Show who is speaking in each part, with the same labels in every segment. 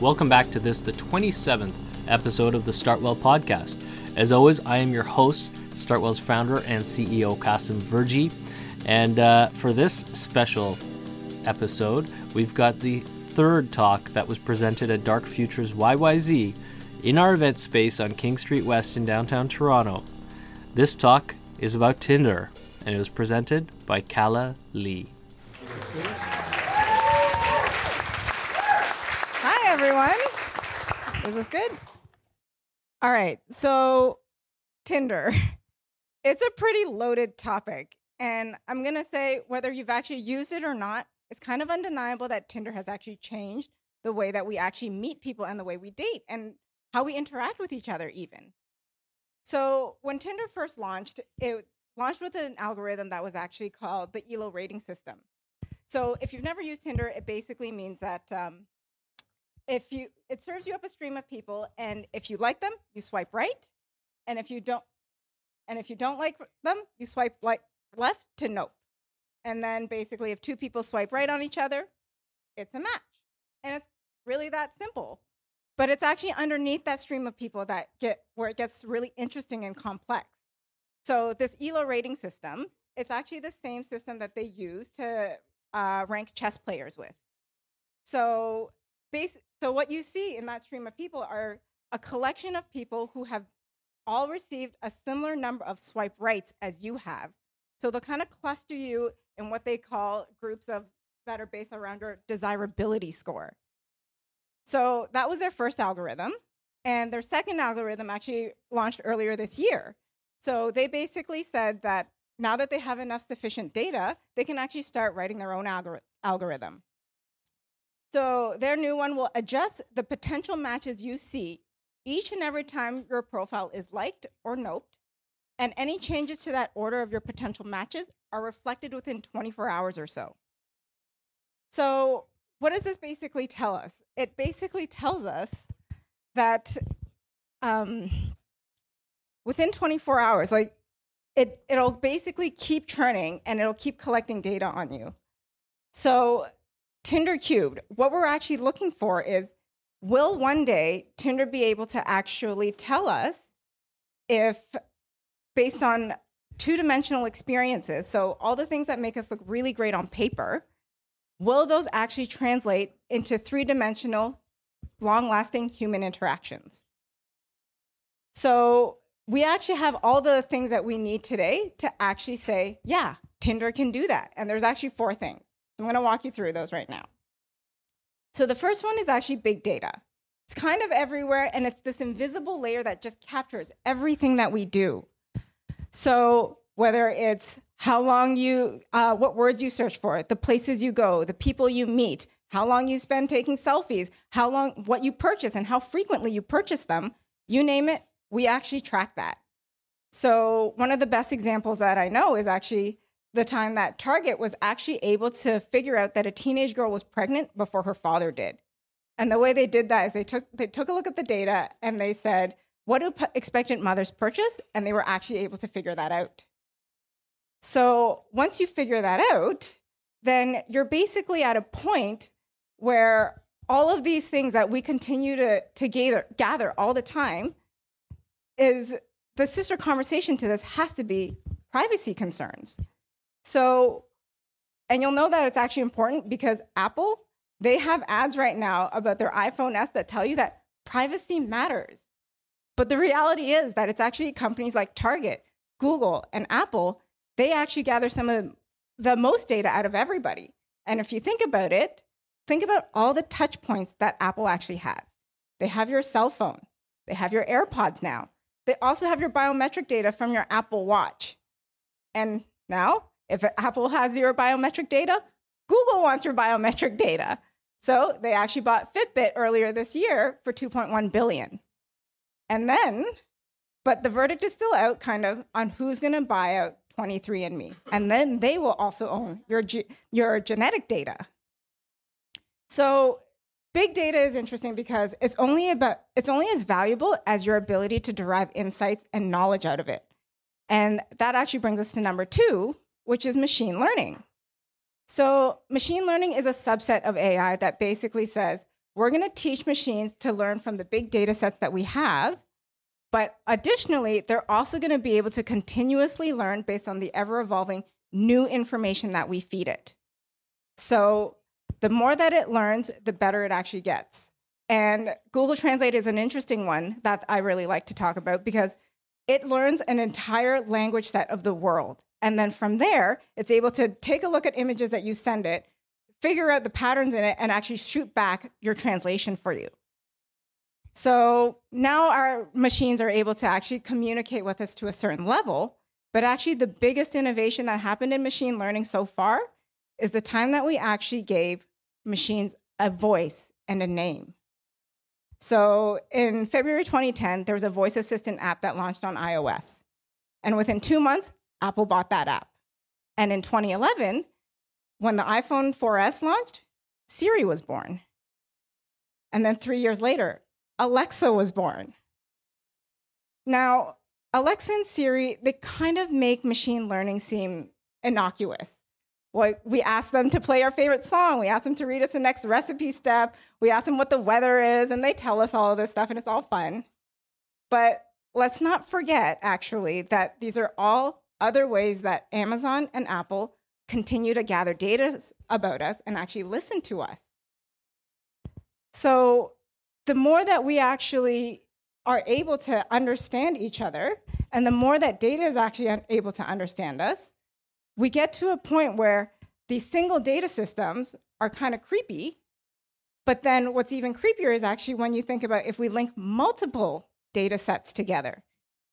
Speaker 1: Welcome back to this, the 27th episode of the Startwell podcast. As always, I am your host, Startwell's founder and CEO, Kasim Verji. And uh, for this special episode, we've got the third talk that was presented at Dark Futures YYZ in our event space on King Street West in downtown Toronto. This talk is about Tinder, and it was presented by Calla Lee.
Speaker 2: Everyone. Is this good? All right. So, Tinder. It's a pretty loaded topic. And I'm going to say whether you've actually used it or not, it's kind of undeniable that Tinder has actually changed the way that we actually meet people and the way we date and how we interact with each other, even. So, when Tinder first launched, it launched with an algorithm that was actually called the ELO rating system. So, if you've never used Tinder, it basically means that um, if you it serves you up a stream of people, and if you like them, you swipe right, and if you don't, and if you don't like them, you swipe like left to nope. And then basically, if two people swipe right on each other, it's a match. And it's really that simple. But it's actually underneath that stream of people that get where it gets really interesting and complex. So this ELO rating system, it's actually the same system that they use to uh, rank chess players with. So base, so what you see in that stream of people are a collection of people who have all received a similar number of swipe rights as you have. So they'll kind of cluster you in what they call groups of that are based around your desirability score. So that was their first algorithm. And their second algorithm actually launched earlier this year. So they basically said that now that they have enough sufficient data, they can actually start writing their own algor- algorithm. So their new one will adjust the potential matches you see each and every time your profile is liked or noped, and any changes to that order of your potential matches are reflected within 24 hours or so. So, what does this basically tell us? It basically tells us that um, within 24 hours, like it, it'll basically keep churning and it'll keep collecting data on you. So, Tinder Cubed, what we're actually looking for is will one day Tinder be able to actually tell us if, based on two dimensional experiences, so all the things that make us look really great on paper, will those actually translate into three dimensional, long lasting human interactions? So we actually have all the things that we need today to actually say, yeah, Tinder can do that. And there's actually four things. I'm going to walk you through those right now. So the first one is actually big data. It's kind of everywhere, and it's this invisible layer that just captures everything that we do. So whether it's how long you, uh, what words you search for, the places you go, the people you meet, how long you spend taking selfies, how long, what you purchase, and how frequently you purchase them, you name it, we actually track that. So one of the best examples that I know is actually the time that Target was actually able to figure out that a teenage girl was pregnant before her father did. And the way they did that is they took they took a look at the data and they said, "What do expectant mothers purchase?" And they were actually able to figure that out. So once you figure that out, then you're basically at a point where all of these things that we continue to, to gather, gather all the time is the sister conversation to this has to be privacy concerns. So, and you'll know that it's actually important because Apple, they have ads right now about their iPhone S that tell you that privacy matters. But the reality is that it's actually companies like Target, Google, and Apple, they actually gather some of the, most data out of everybody. And if you think about it, think about all the touch points that Apple actually has. They have your cell phone, they have your AirPods now, they also have your biometric data from your Apple Watch. And now if Apple has your biometric data, Google wants your biometric data. So they actually bought Fitbit earlier this year for 2.1 billion. And then, but the verdict is still out kind of on who's going to buy out 23andMe. And then they will also own your, your genetic data. So big data is interesting because it's only about it's only as valuable as your ability to derive insights and knowledge out of it. And that actually brings us to number 2, which is machine learning. So, machine learning is a subset of AI that basically says we're going to teach machines to learn from the big data sets that we have. But additionally, they're also going to be able to continuously learn based on the ever evolving new information that we feed it. So the more that it learns, the better it actually gets. And Google Translate is an interesting one that I really like to talk about because it learns an entire language set of the world. And then from there, it's able to take a look at images that you send it, figure out the patterns in it, and actually shoot back your translation for you. So now our machines are able to actually communicate with us to a certain level. But actually, the biggest innovation that happened in machine learning so far is the time that we actually gave machines a voice and a name. So in February 2010, there was a voice assistant app that launched on iOS. And within two months, Apple bought that app. And in 2011, when the iPhone 4S launched, Siri was born. And then three years later, Alexa was born. Now, Alexa and Siri, they kind of make machine learning seem innocuous. Like we ask them to play our favorite song, we ask them to read us the next recipe step, we ask them what the weather is, and they tell us all of this stuff, and it's all fun. But let's not forget, actually, that these are all other ways that Amazon and Apple continue to gather data about us and actually listen to us. So the more that we actually are able to understand each other, and the more that data is actually able to understand us, we get to a point where these single data systems are kind of creepy. But then what's even creepier is actually when you think about if we link multiple data sets together.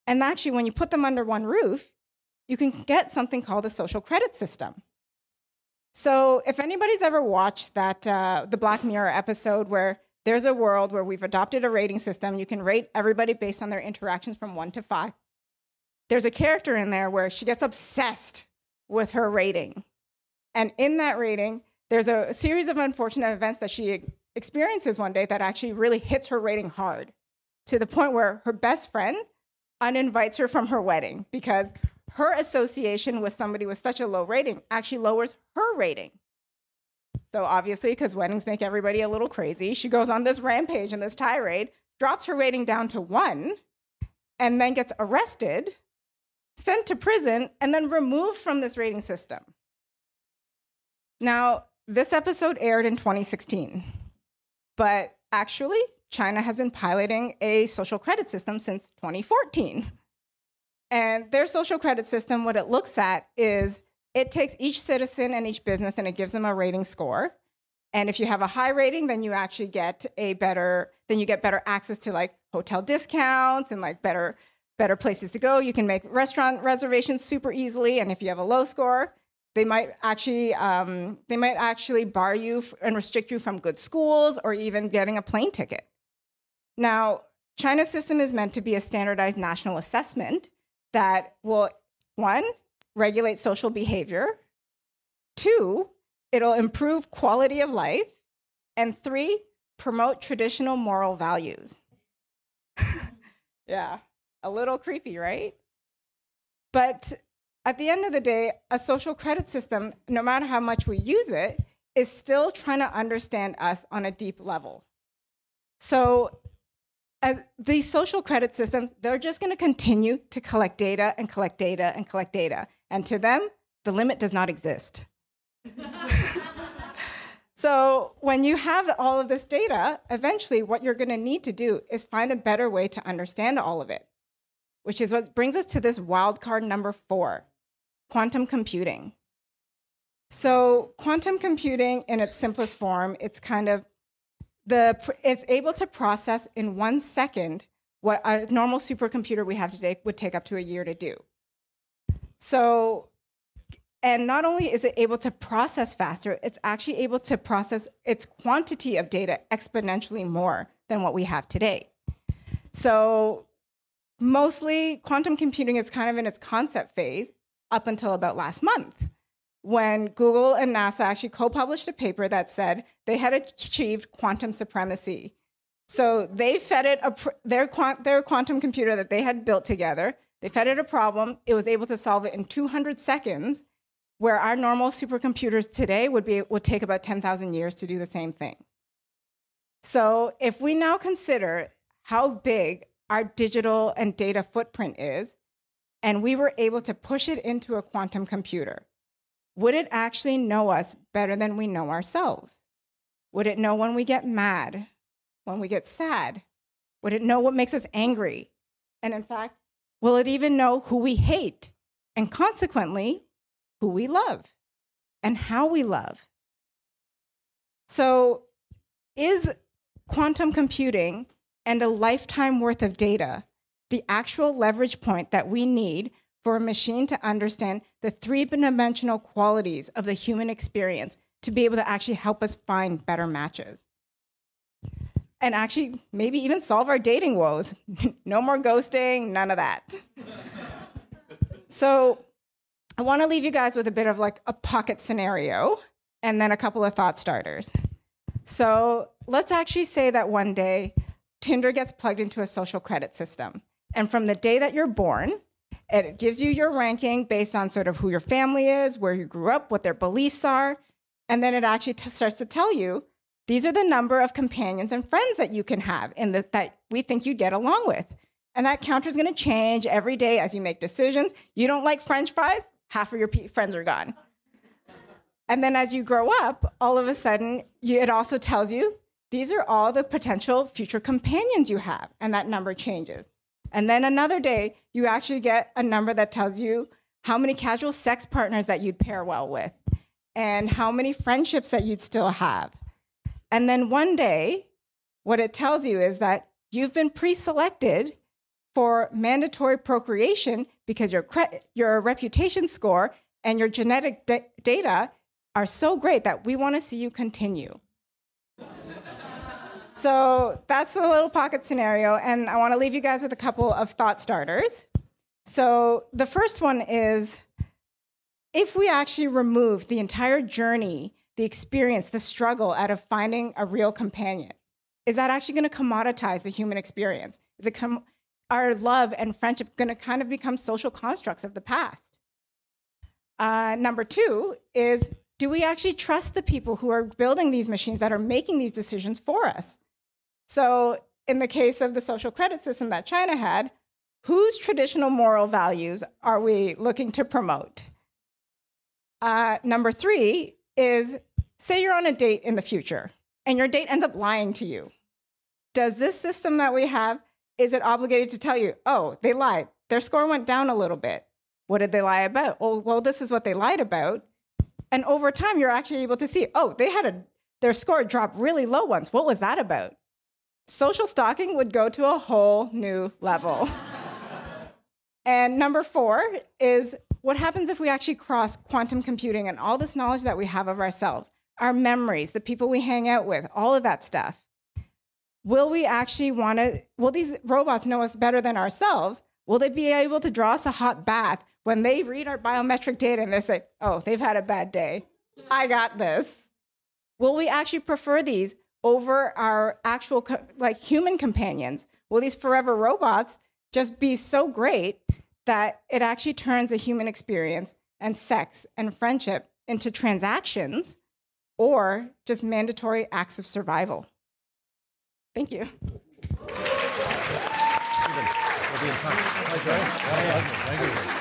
Speaker 2: And actually, when you put them under one roof, you can get something called a social credit system. So, if anybody's ever watched that uh, the Black Mirror episode where there's a world where we've adopted a rating system, you can rate everybody based on their interactions from one to five. There's a character in there where she gets obsessed with her rating. And in that rating, there's a series of unfortunate events that she experiences one day that actually really hits her rating hard to the point where her best friend uninvites her from her wedding because her association with somebody with such a low rating actually lowers her rating. So obviously, because weddings make everybody a little crazy, she goes on this rampage and this tirade, drops her rating down to one, and then gets arrested, sent to prison, and then removed from this rating system. Now, this episode aired in 2016, but actually, China has been piloting a social credit system since 2014. And their social credit system, what it looks at is it takes each citizen and each business and it gives them a rating score. And if you have a high rating, then you actually get a better, then you get better access to like hotel discounts and like better, better places to go. You can make restaurant reservations super easily. And if you have a low score, they might actually um, they might actually bar you and restrict you from good schools or even getting a plane ticket. Now, China's system is meant to be a standardized national assessment that will, one, regulate social behavior, two, it'll improve quality of life, and three, promote traditional moral values. yeah, a little creepy, right? But at the end of the day, a social credit system, no matter how much we use it, is still trying to understand us on a deep level. So Uh, as these social credit systems, they're just going to continue to collect data and collect data and collect data. And to them, the limit does not exist. so when you have all of this data, eventually what you're going to need to do is find a better way to understand all of it, which is what brings us to this wild card number four quantum computing. So, quantum computing in its simplest form, it's kind of the it's able to process in one second what a normal supercomputer we have today would take up to a year to do. So, and not only is it able to process faster, it's actually able to process its quantity of data exponentially more than what we have today. So, mostly quantum computing is kind of in its concept phase up until about last month when Google and NASA actually co published a paper that said they had achieved quantum supremacy. So they fed it a, their, their quantum computer that they had built together, they fed it a problem. It was able to solve it in 200 seconds, where our normal supercomputers today would, be, would take about 10,000 years to do the same thing. So, if we now consider how big our digital and data footprint is, and we were able to push it into a quantum computer, would it actually know us better than we know ourselves? Would it know when we get mad, when we get sad? Would it know what makes us angry? And in fact, will it even know who we hate and consequently who we love and how we love? So, is quantum computing and a lifetime worth of data the actual leverage point that we need for a machine to understand the three dimensional qualities of the human experience to be able to actually help us find better matches. And actually, maybe even solve our dating woes. no more ghosting, none of that. so, I want to leave you guys with a bit of like a pocket scenario and then a couple of thought starters. So, let's actually say that one day Tinder gets plugged into a social credit system. And from the day that you're born, it gives you your ranking based on sort of who your family is, where you grew up, what their beliefs are. And then it actually t- starts to tell you these are the number of companions and friends that you can have this that we think you get along with. And that counter is going to change every day as you make decisions. You don't like french fries, half of your p- friends are gone. And then as you grow up, all of a sudden, you, it also tells you these are all the potential future companions you have, and that number changes. And then another day, you actually get a number that tells you how many casual sex partners that you'd pair well with and how many friendships that you'd still have. And then one day, what it tells you is that you've been pre selected for mandatory procreation because your, cre- your reputation score and your genetic data are so great that we want to see you continue. So that's the little pocket scenario. And I want to leave you guys with a couple of thought starters. So the first one is if we actually remove the entire journey, the experience, the struggle out of finding a real companion, is that actually going to commoditize the human experience? Is it com- our love and friendship going to kind of become social constructs of the past? Uh, number two is do we actually trust the people who are building these machines that are making these decisions for us? So, in the case of the social credit system that China had, whose traditional moral values are we looking to promote? Uh, number three is say you're on a date in the future and your date ends up lying to you. Does this system that we have, is it obligated to tell you, oh, they lied, their score went down a little bit? What did they lie about? Oh, well, this is what they lied about. And over time, you're actually able to see, oh, they had a their score dropped really low once. What was that about? Social stalking would go to a whole new level. and number four is what happens if we actually cross quantum computing and all this knowledge that we have of ourselves, our memories, the people we hang out with, all of that stuff? Will we actually want to? Will these robots know us better than ourselves? Will they be able to draw us a hot bath when they read our biometric data and they say, oh, they've had a bad day. I got this. Will we actually prefer these over our actual like human companions? Will these forever robots just be so great that it actually turns a human experience and sex and friendship into transactions or just mandatory acts of survival? Thank you. Thank you.